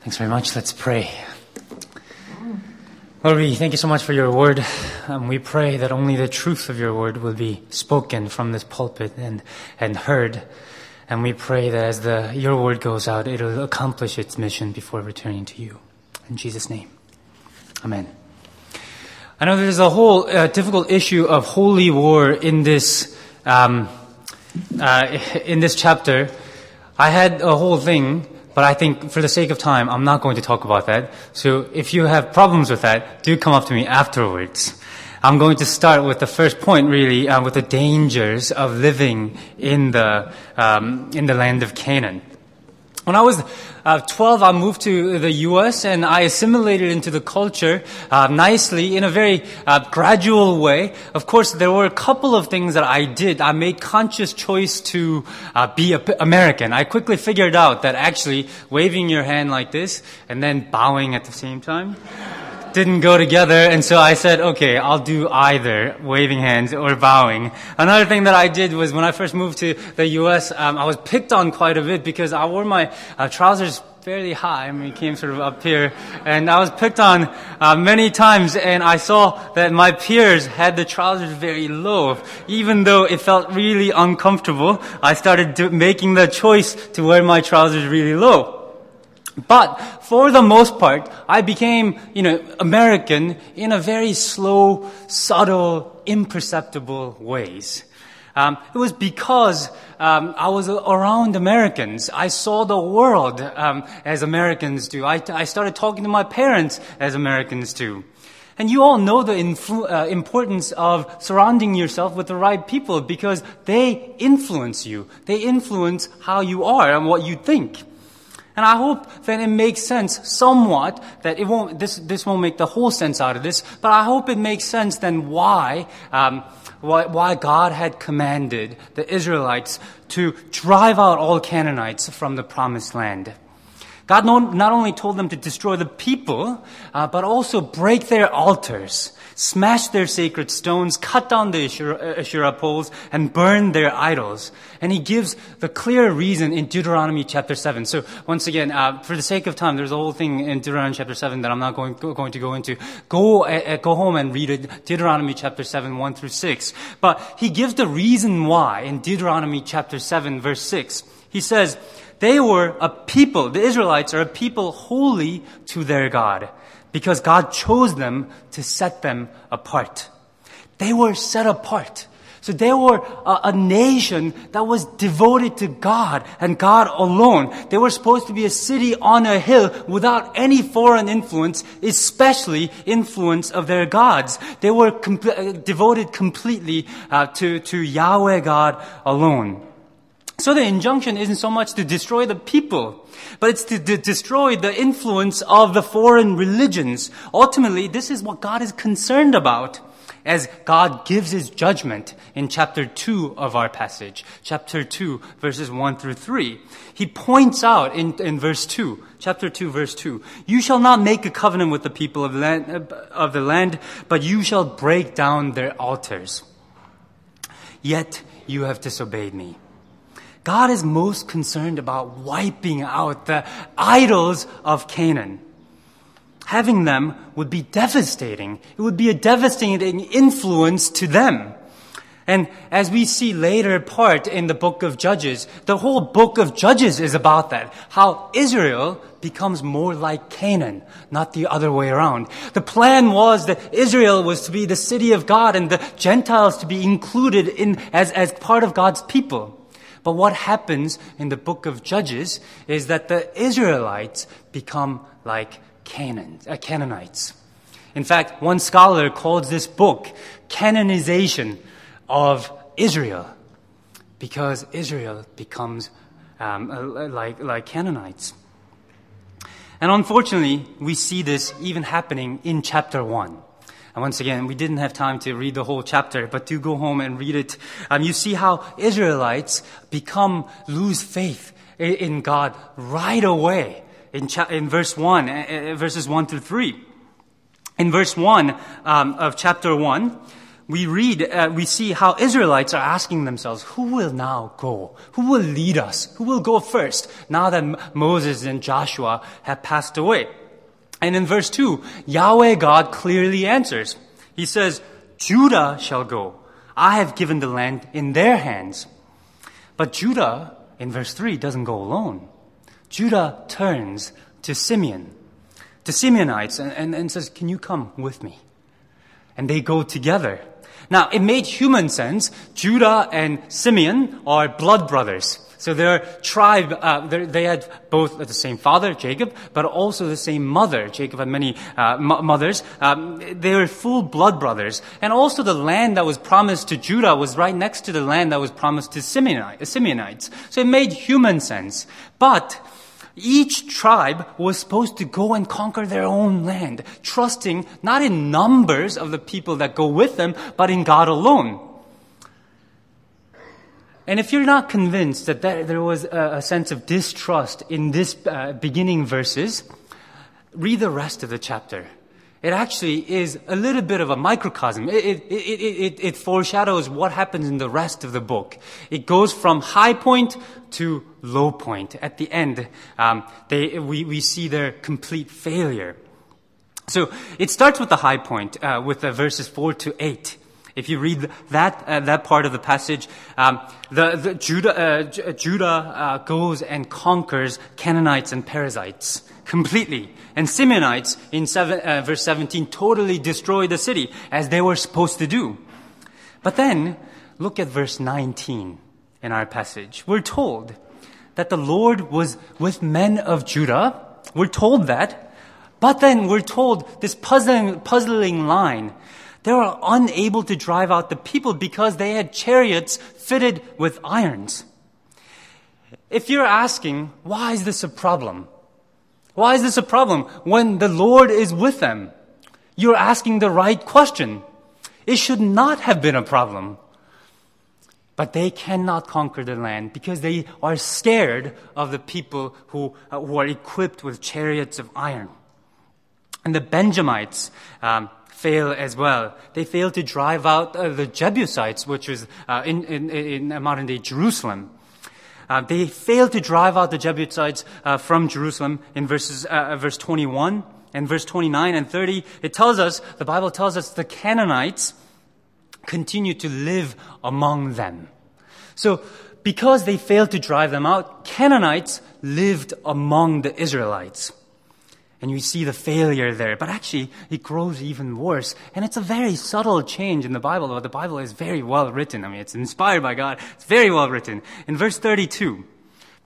Thanks very much. Let's pray. Lord, we thank you so much for your word. Um, we pray that only the truth of your word will be spoken from this pulpit and, and heard. And we pray that as the, your word goes out, it'll accomplish its mission before returning to you. In Jesus' name. Amen. I know there's a whole uh, difficult issue of holy war in this, um, uh, in this chapter. I had a whole thing but I think for the sake of time, I'm not going to talk about that. So if you have problems with that, do come up to me afterwards. I'm going to start with the first point, really, uh, with the dangers of living in the um, in the land of Canaan. When I was uh, 12, I moved to the U.S. and I assimilated into the culture uh, nicely in a very uh, gradual way. Of course, there were a couple of things that I did. I made conscious choice to uh, be American. I quickly figured out that actually waving your hand like this and then bowing at the same time didn't go together, and so I said, okay, I'll do either waving hands or bowing. Another thing that I did was when I first moved to the U.S., um, I was picked on quite a bit because I wore my uh, trousers fairly high. I mean, came sort of up here, and I was picked on uh, many times, and I saw that my peers had the trousers very low. Even though it felt really uncomfortable, I started do- making the choice to wear my trousers really low. But for the most part, I became, you know, American in a very slow, subtle, imperceptible ways. Um, it was because um, I was around Americans. I saw the world um, as Americans do. I, I, started talking to my parents as Americans do. And you all know the influ- uh, importance of surrounding yourself with the right people because they influence you. They influence how you are and what you think. And I hope that it makes sense somewhat, that it won't, this, this won't make the whole sense out of this, but I hope it makes sense then why, um, why, why God had commanded the Israelites to drive out all Canaanites from the promised land. God not only told them to destroy the people, uh, but also break their altars smash their sacred stones, cut down the Asherah poles, and burn their idols. And he gives the clear reason in Deuteronomy chapter 7. So once again, uh, for the sake of time, there's a whole thing in Deuteronomy chapter 7 that I'm not going, going to go into. Go, uh, go home and read it, Deuteronomy chapter 7, 1 through 6. But he gives the reason why in Deuteronomy chapter 7, verse 6. He says, they were a people, the Israelites are a people holy to their God because God chose them to set them apart. They were set apart. So they were a, a, nation that was devoted to God and God alone. They were supposed to be a city on a hill without any foreign influence, especially influence of their gods. They were devoted completely uh, to, to Yahweh God alone. So the injunction isn't so much to destroy the people, but it's to destroy the influence of the foreign religions. Ultimately, this is what God is concerned about as God gives his judgment in chapter 2 of our passage, chapter 2, verses 1 through 3. He points out in, in verse 2, chapter 2, verse 2, You shall not make a covenant with the people of, land, of the land, but you shall break down their altars. Yet you have disobeyed me. God is most concerned about wiping out the idols of Canaan. Having them would be devastating. It would be a devastating influence to them. And as we see later part in the book of Judges, the whole book of Judges is about that. How Israel becomes more like Canaan, not the other way around. The plan was that Israel was to be the city of God and the Gentiles to be included in as, as part of God's people. But what happens in the book of Judges is that the Israelites become like Canaan, uh, Canaanites. In fact, one scholar calls this book Canaanization of Israel because Israel becomes um, uh, like, like Canaanites. And unfortunately, we see this even happening in chapter 1. And once again, we didn't have time to read the whole chapter, but do go home and read it. Um, you see how Israelites become, lose faith in God right away in, cha- in verse 1, uh, verses 1 through 3. In verse 1 um, of chapter 1, we read, uh, we see how Israelites are asking themselves, who will now go? Who will lead us? Who will go first now that Moses and Joshua have passed away? And in verse 2, Yahweh God clearly answers. He says, Judah shall go. I have given the land in their hands. But Judah, in verse 3, doesn't go alone. Judah turns to Simeon, to Simeonites, and, and, and says, Can you come with me? And they go together. Now, it made human sense. Judah and Simeon are blood brothers. So their tribe, uh, they had both the same father, Jacob, but also the same mother. Jacob had many uh, m- mothers. Um, they were full blood brothers. And also the land that was promised to Judah was right next to the land that was promised to Simeonites. So it made human sense. But each tribe was supposed to go and conquer their own land, trusting not in numbers of the people that go with them, but in God alone. And if you're not convinced that there was a, sense of distrust in this uh, beginning verses, read the rest of the chapter. It actually is a little bit of a microcosm. It, it, it, it, foreshadows what happens in the rest of the book. It goes from high point to low point. At the end, um, they, we, we see their complete failure. So it starts with the high point, uh, with the verses 4 to 8. If you read that, uh, that part of the passage, um, the, the Judah, uh, J- Judah uh, goes and conquers Canaanites and Perizzites completely. And Simeonites, in seven, uh, verse 17, totally destroy the city, as they were supposed to do. But then, look at verse 19 in our passage. We're told that the Lord was with men of Judah. We're told that. But then we're told this puzzling, puzzling line they were unable to drive out the people because they had chariots fitted with irons. If you're asking, why is this a problem? Why is this a problem when the Lord is with them? You're asking the right question. It should not have been a problem. But they cannot conquer the land because they are scared of the people who, uh, who are equipped with chariots of iron. And the Benjamites, um, fail as well. They failed to drive out uh, the Jebusites, which was uh, in, in, in, modern day Jerusalem. Uh, they failed to drive out the Jebusites uh, from Jerusalem in verses, uh, verse 21 and verse 29 and 30. It tells us, the Bible tells us the Canaanites continue to live among them. So, because they failed to drive them out, Canaanites lived among the Israelites. And you see the failure there. But actually, it grows even worse. And it's a very subtle change in the Bible, but the Bible is very well written. I mean, it's inspired by God. It's very well written. In verse 32,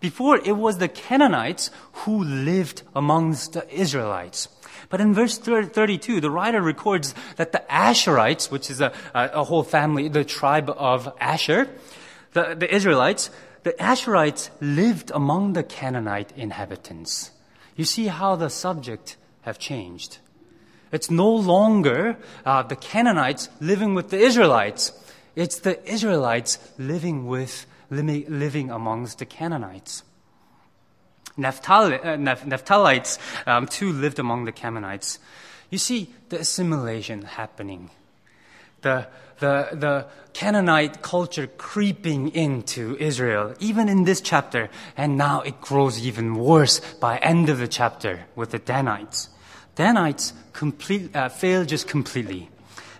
before it was the Canaanites who lived amongst the Israelites. But in verse 32, the writer records that the Asherites, which is a, a, whole family, the tribe of Asher, the, the Israelites, the Asherites lived among the Canaanite inhabitants. You see how the subject have changed. It's no longer uh, the Canaanites living with the Israelites. It's the Israelites living with, living, amongst the Canaanites. Uh, Naphtalites um, too lived among the Canaanites. You see the assimilation happening. The, the, the Canaanite culture creeping into Israel, even in this chapter, and now it grows even worse by end of the chapter with the Danites. Danites complete, uh, fail just completely.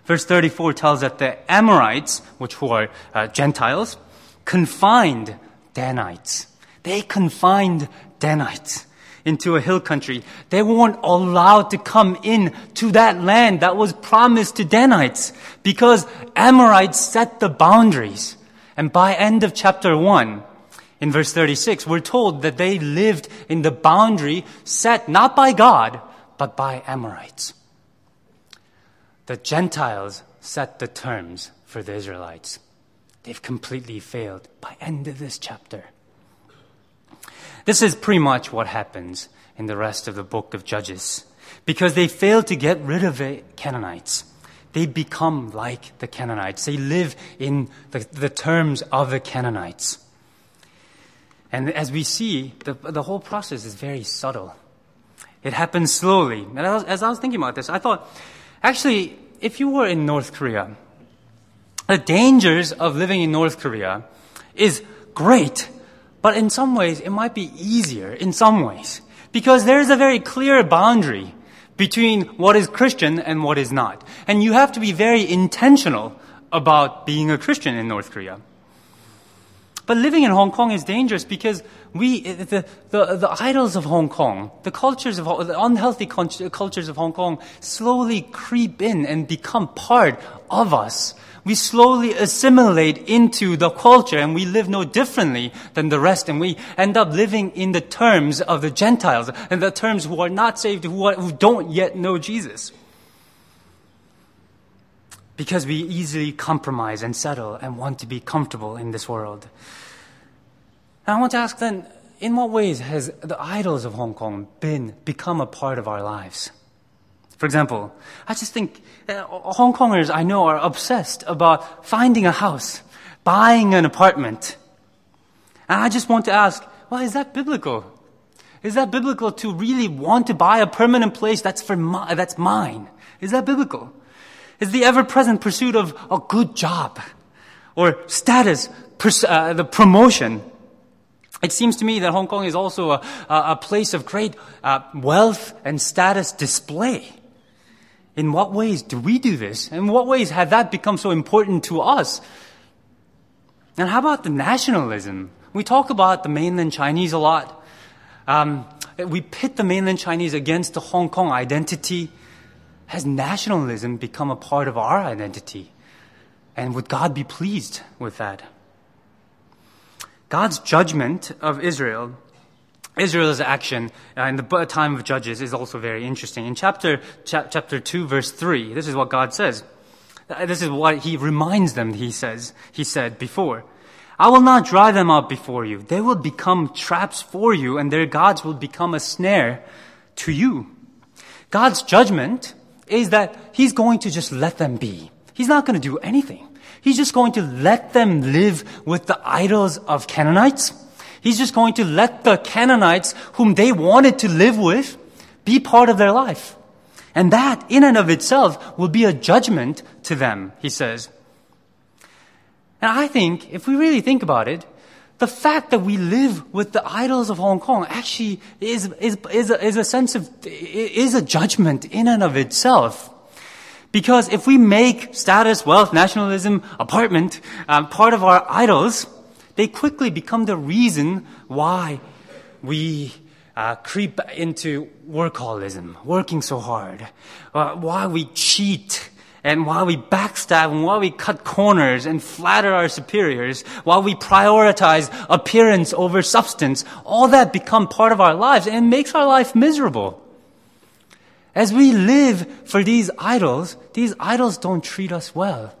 Verse 34 tells that the Amorites, which were uh, Gentiles, confined Danites. They confined Danites into a hill country. They weren't allowed to come in to that land that was promised to Danites because Amorites set the boundaries. And by end of chapter 1, in verse 36, we're told that they lived in the boundary set not by God, but by Amorites. The Gentiles set the terms for the Israelites. They've completely failed by end of this chapter. This is pretty much what happens in the rest of the book of Judges. Because they fail to get rid of the Canaanites. They become like the Canaanites. They live in the, the terms of the Canaanites. And as we see, the, the whole process is very subtle. It happens slowly. And as, as I was thinking about this, I thought, actually, if you were in North Korea the dangers of living in North Korea is great, but in some ways it might be easier in some ways because there is a very clear boundary between what is Christian and what is not. And you have to be very intentional about being a Christian in North Korea. But living in Hong Kong is dangerous because we, the, the, the idols of Hong Kong, the cultures of, the unhealthy cultures of Hong Kong slowly creep in and become part of us. We slowly assimilate into the culture and we live no differently than the rest and we end up living in the terms of the Gentiles and the terms who are not saved, who, are, who don't yet know Jesus because we easily compromise and settle and want to be comfortable in this world. And I want to ask then, in what ways has the idols of Hong Kong been become a part of our lives? For example, I just think uh, Hong Kongers I know are obsessed about finding a house, buying an apartment. And I just want to ask, well, is that biblical? Is that biblical to really want to buy a permanent place that's for my, that's mine? Is that biblical? is the ever-present pursuit of a good job or status, pers- uh, the promotion. It seems to me that Hong Kong is also a, a place of great uh, wealth and status display. In what ways do we do this? In what ways has that become so important to us? And how about the nationalism? We talk about the mainland Chinese a lot. Um, we pit the mainland Chinese against the Hong Kong identity. Has nationalism become a part of our identity? And would God be pleased with that? God's judgment of Israel, Israel's action uh, in the time of Judges is also very interesting. In chapter, cha- chapter 2, verse 3, this is what God says. Uh, this is what he reminds them, he says, he said before. I will not drive them out before you. They will become traps for you, and their gods will become a snare to you. God's judgment is that he's going to just let them be. He's not going to do anything. He's just going to let them live with the idols of Canaanites. He's just going to let the Canaanites whom they wanted to live with be part of their life. And that in and of itself will be a judgment to them, he says. And I think if we really think about it, the fact that we live with the idols of Hong Kong actually is, is, is, a, is a sense of, is a judgment in and of itself. Because if we make status, wealth, nationalism, apartment um, part of our idols, they quickly become the reason why we uh, creep into workaholism, working so hard, uh, why we cheat and why we backstab and why we cut corners and flatter our superiors, while we prioritize appearance over substance, all that become part of our lives and makes our life miserable. As we live for these idols, these idols don't treat us well.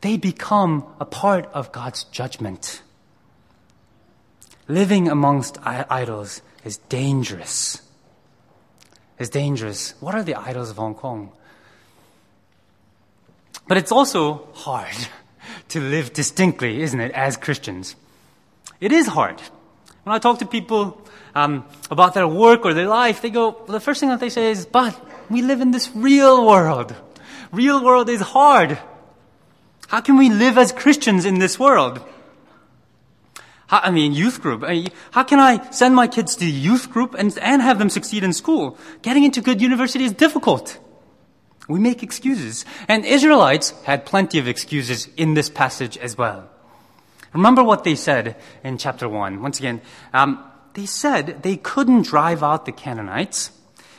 They become a part of God's judgment. Living amongst idols is dangerous. Is dangerous. What are the idols of Hong Kong? But it's also hard to live distinctly, isn't it, as Christians? It is hard. When I talk to people um, about their work or their life, they go, the first thing that they say is, but we live in this real world. Real world is hard. How can we live as Christians in this world? How, I mean, youth group. How can I send my kids to youth group and, and have them succeed in school? Getting into good university is difficult. We make excuses. And Israelites had plenty of excuses in this passage as well. Remember what they said in chapter 1. Once again, um, they said they couldn't drive out the Canaanites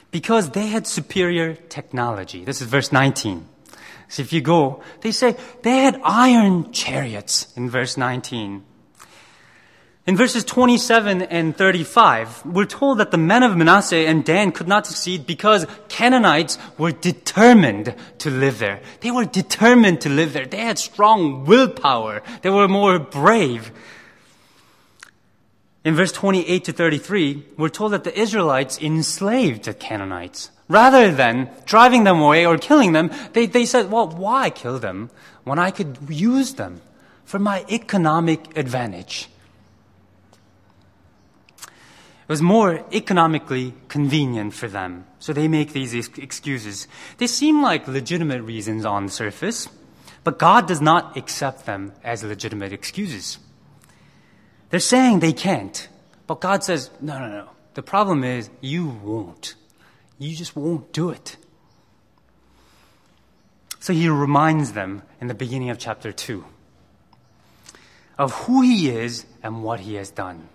because they had superior technology. This is verse 19. So if you go, they say they had iron chariots in verse 19. In verses 27 and 35, we're told that the men of Manasseh and Dan could not succeed because Canaanites were determined to live there. They were determined to live there. They had strong willpower. They were more brave. In verse 28 to 33, we're told that the Israelites enslaved the Canaanites. Rather than driving them away or killing them, they, they said, well, why kill them when I could use them for my economic advantage? It was more economically convenient for them. So they make these excuses. They seem like legitimate reasons on the surface, But God does not accept them as legitimate excuses. They're saying they can't. But God says, no, no, no. The problem is you won't. You just won't do it. So he reminds them in the beginning of chapter 2 of who he is and what he has done.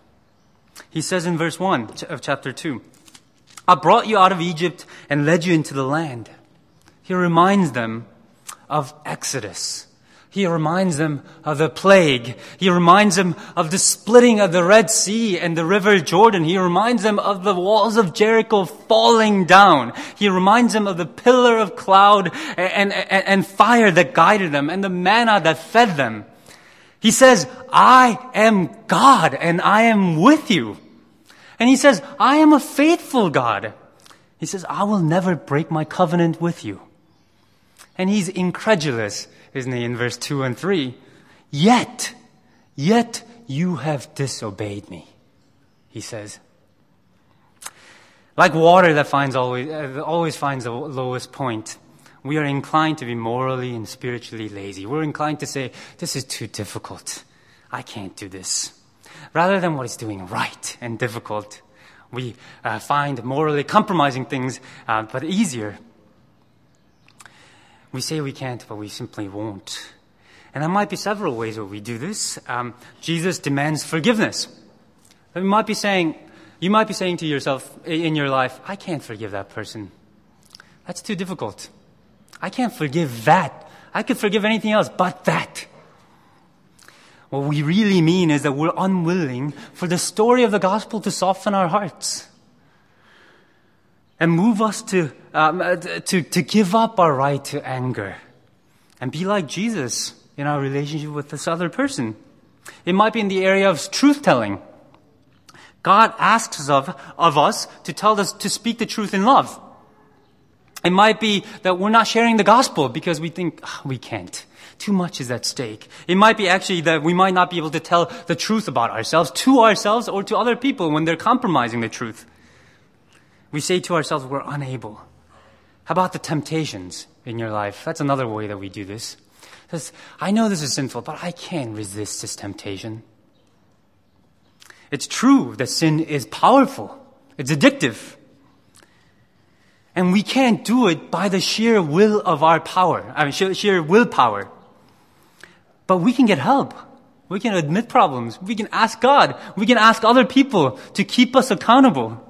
He says in verse 1 of chapter 2 I brought you out of Egypt and led you into the land. He reminds them of Exodus. He reminds them of the plague. He reminds them of the splitting of the Red Sea and the River Jordan. He reminds them of the walls of Jericho falling down. He reminds them of the pillar of cloud and, and, and fire that guided them and the manna that fed them. He says, I am God and I am with you. And he says, I am a faithful God. He says, I will never break my covenant with you. And he's incredulous isn't he, in verse 2 and 3? Yet, yet you have disobeyed me, he says. Like water that finds always, uh, always finds the lowest point, we are inclined to be morally and spiritually lazy. We're inclined to say, this is too difficult. I can't do this. Rather than what is doing right and difficult, we uh, find morally compromising things, uh, but easier. We say we can't, but we simply won't. And there might be several ways where we do this. Um, Jesus demands forgiveness. You might be saying, you might be saying to yourself in your life, I can't forgive that person. That's too difficult. I can't forgive that. I could forgive anything else but that. What we really mean is that we're unwilling for the story of the gospel to soften our hearts and move us to, um, uh, to, to give up our right to anger and be like Jesus in our relationship with this other person. It might be in the area of truth telling. God asks of, of us to tell us to speak the truth in love. It might be that we're not sharing the gospel because we think oh, we can't. Too much is at stake. It might be actually that we might not be able to tell the truth about ourselves to ourselves or to other people when they're compromising the truth. We say to ourselves, we're unable. How about the temptations in your life? That's another way that we do this. Says, I know this is sinful, but I can't resist this temptation. It's true that sin is powerful. It's addictive. And we can't do it by the sheer will of our power. I mean, sheer, sheer willpower. But we can get help. We can admit problems. We can ask God. We can ask other people to keep us accountable.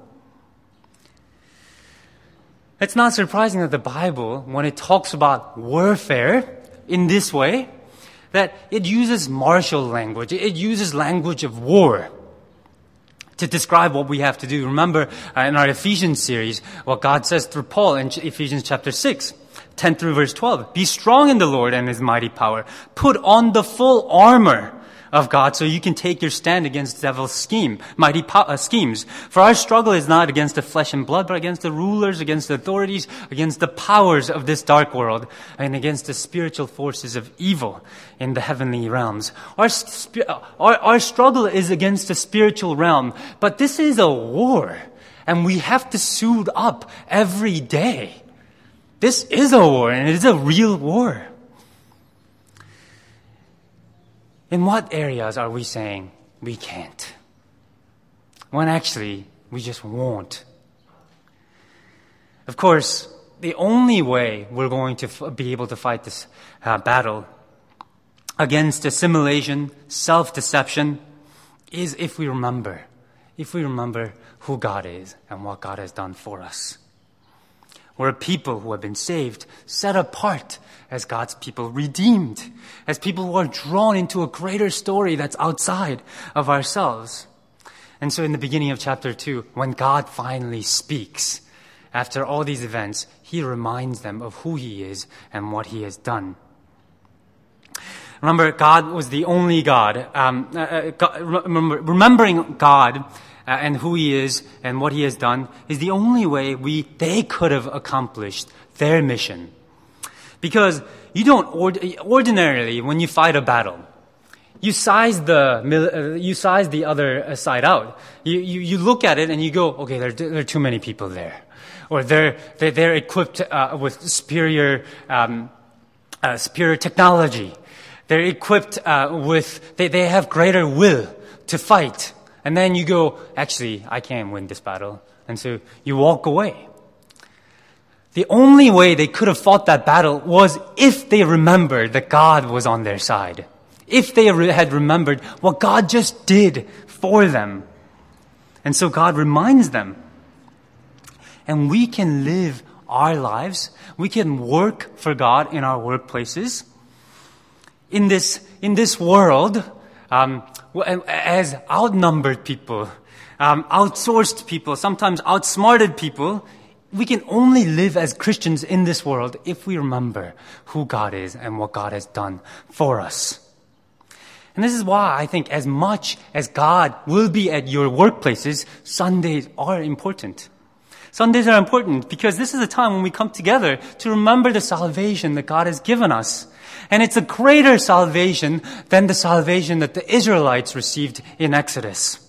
It's not surprising that the Bible, when it talks about warfare in this way, that it uses martial language. It uses language of war to describe what we have to do. Remember uh, in our Ephesians series, what God says through Paul in Ephesians chapter 6. 10 through verse 12. Be strong in the Lord and his mighty power. Put on the full armor of God so you can take your stand against devil's scheme, mighty po- uh, schemes. For our struggle is not against the flesh and blood, but against the rulers, against the authorities, against the powers of this dark world, and against the spiritual forces of evil in the heavenly realms. Our, sp- our, our struggle is against the spiritual realm, but this is a war, and we have to suit up every day. This is a war, and it is a real war. In what areas are we saying we can't? When actually we just won't. Of course, the only way we're going to f- be able to fight this uh, battle against assimilation, self deception, is if we remember, if we remember who God is and what God has done for us. We're a people who have been saved, set apart as God's people, redeemed, as people who are drawn into a greater story that's outside of ourselves. And so in the beginning of chapter 2, when God finally speaks, after all these events, he reminds them of who he is and what he has done. Remember, God was the only God. Um, uh, uh God remember, remembering God and who he is and what he has done is the only way we, they could have accomplished their mission. Because you don't ordinarily, when you fight a battle, you size the, uh, you size the other uh, side out. You, you, you look at it and you go, okay, there, there are too many people there. Or they're, they're, they're equipped uh, with superior um, uh, superior technology. They're equipped uh, with, they, they have greater will to fight. And then you go, actually, I can't win this battle. And so you walk away. The only way they could have fought that battle was if they remembered that God was on their side. If they had remembered what God just did for them. And so God reminds them. And we can live our lives. We can work for God in our workplaces. In this, in this world, um, as outnumbered people, um, outsourced people, sometimes outsmarted people, we can only live as Christians in this world if we remember who God is and what God has done for us. And this is why I think as much as God will be at your workplaces, Sundays are important. Sundays are important because this is a time when we come together to remember the salvation that God has given us. And it's a greater salvation than the salvation that the Israelites received in Exodus.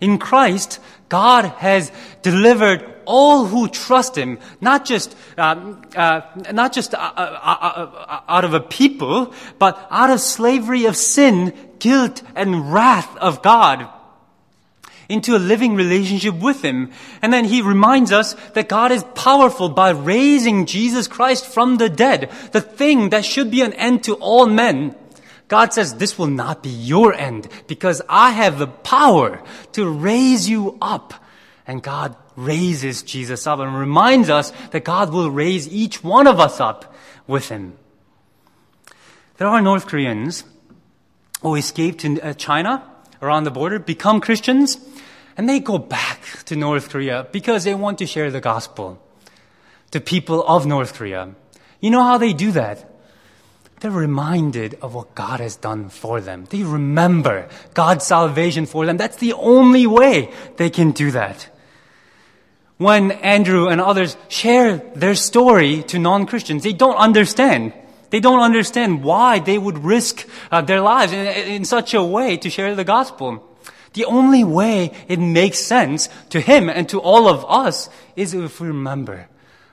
In Christ, God has delivered all who trust Him, not just um, uh, not just uh, uh, uh, out of a people, but out of slavery of sin, guilt, and wrath of God into a living relationship with Him. And then He reminds us that God is powerful by raising Jesus Christ from the dead, the thing that should be an end to all men. God says, this will not be your end because I have the power to raise you up. And God raises Jesus up and reminds us that God will raise each one of us up with him. There are North Koreans who escaped to uh, China around the border, become Christians, and they go back to North Korea because they want to share the gospel to people of North Korea. You know how they do that? they're reminded of what God has done for them. They remember God's salvation for them. That's the only way they can do that. When Andrew and others share their story to non-Christians, they don't understand. They don't understand why they would risk uh, their lives in, in such a way to share the gospel. The only way it makes sense to him and to all of us is if we remember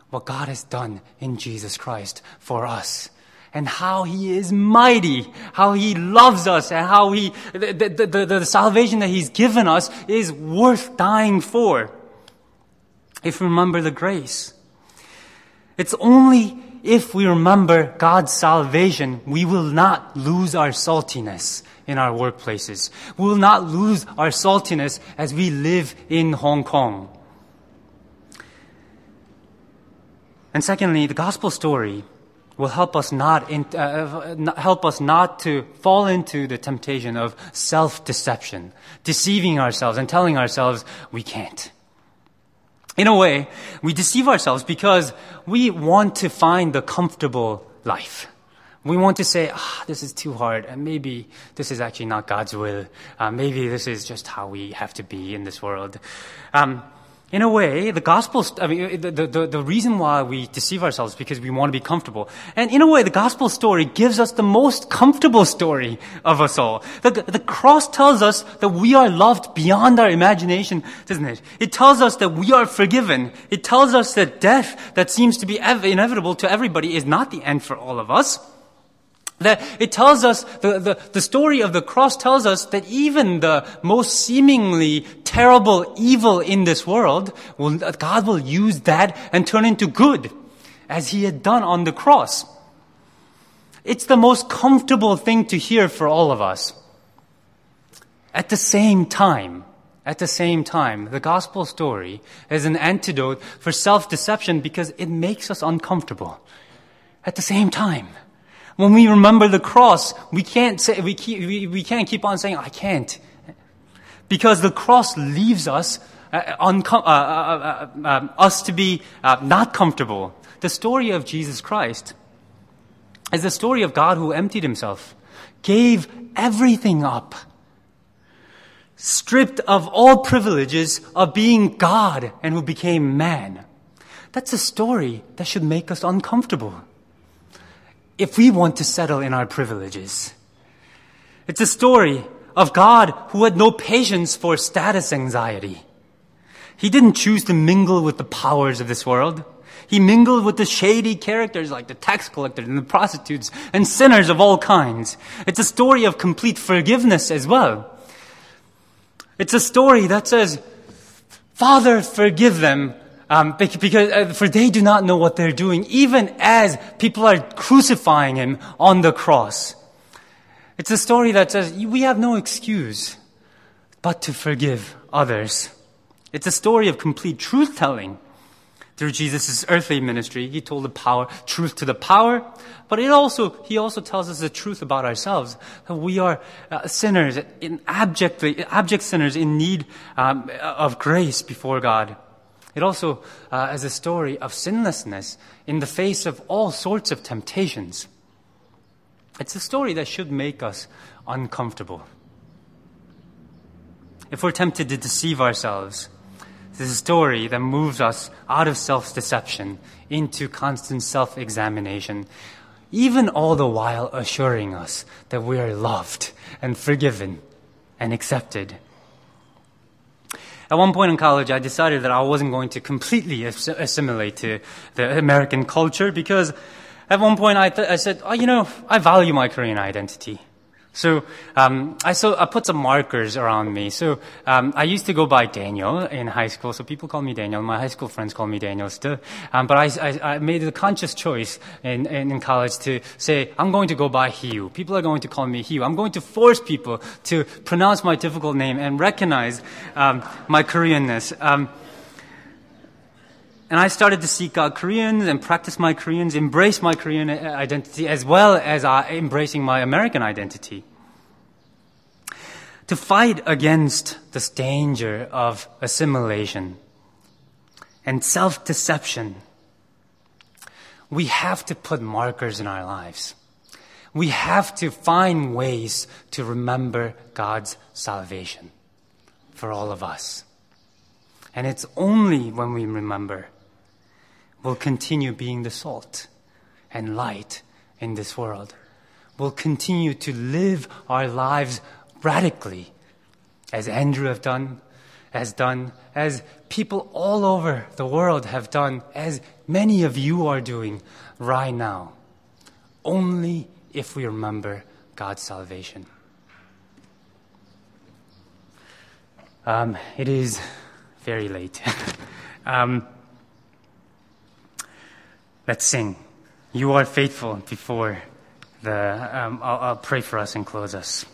what God has done in Jesus Christ for us and how he is mighty, how he loves us, and how he, the, the, the, the, salvation that he's given us is worth dying for. If we remember the grace. It's only if we remember God's salvation, we will not lose our saltiness in our workplaces. We will not lose our saltiness as we live in Hong Kong. And secondly, the gospel story will help us not in, uh, help us not to fall into the temptation of self-deception, deceiving ourselves and telling ourselves we can't. In a way, we deceive ourselves because we want to find the comfortable life. We want to say, ah, this is too hard, and maybe this is actually not God's will. Uh, maybe this is just how we have to be in this world. Um, in a way, the gospel, I mean, the, the, the reason why we deceive ourselves is because we want to be comfortable. And in a way, the gospel story gives us the most comfortable story of us all. The, the cross tells us that we are loved beyond our imagination, doesn't it? It tells us that we are forgiven. It tells us that death that seems to be ev- inevitable to everybody is not the end for all of us. That it tells us, the, the, the story of the cross tells us that even the most seemingly terrible evil in this world, will, God will use that and turn into good, as He had done on the cross. It's the most comfortable thing to hear for all of us. At the same time, at the same time, the gospel story is an antidote for self-deception because it makes us uncomfortable. At the same time, when we remember the cross, we can't say, we, keep, we, we can't keep on saying, I can't. Because the cross leaves us, uh, uncom- uh, uh, uh, uh um, us to be uh, not comfortable. The story of Jesus Christ is the story of God who emptied himself, gave everything up, stripped of all privileges of being God and who became man. That's a story that should make us uncomfortable if we want to settle in our privileges. It's a story of God who had no patience for status anxiety. He didn't choose to mingle with the powers of this world. He mingled with the shady characters like the tax collectors and the prostitutes and sinners of all kinds. It's a story of complete forgiveness as well. It's a story that says, Father, forgive them, um, because uh, for they do not know what they're doing, even as people are crucifying him on the cross. It's a story that says we have no excuse but to forgive others. It's a story of complete truth telling. Through Jesus' earthly ministry, he told the power, truth to the power, but it also, he also tells us the truth about ourselves. That we are uh, sinners, in abjectly, abject sinners in need um, of grace before God. It also uh, is a story of sinlessness in the face of all sorts of temptations. It's a story that should make us uncomfortable. If we're tempted to deceive ourselves, this is a story that moves us out of self deception into constant self examination, even all the while assuring us that we are loved and forgiven and accepted. At one point in college, I decided that I wasn't going to completely assimilate to the American culture because at one point I, th- I said, oh, you know, I value my Korean identity. So um, I I put some markers around me. So um, I used to go by Daniel in high school, so people call me Daniel. My high school friends call me Daniel still. Um, but I, I, I, made a conscious choice in, in, in, college to say I'm going to go by Hiu. People are going to call me Hiu. I'm going to force people to pronounce my difficult name and recognize um, my Koreanness. Um, and I started to seek out Koreans and practice my Koreans, embrace my Korean identity as well as uh, embracing my American identity. To fight against this danger of assimilation and self deception, we have to put markers in our lives. We have to find ways to remember God's salvation for all of us. And it's only when we remember we'll continue being the salt and light in this world. We'll continue to live our lives radically, as Andrew have done, has done, as people all over the world have done, as many of you are doing right now. Only if we remember God's salvation. Um, it is very late. um, Let's sing. You are faithful before the, um, I'll, I'll pray for us and close us.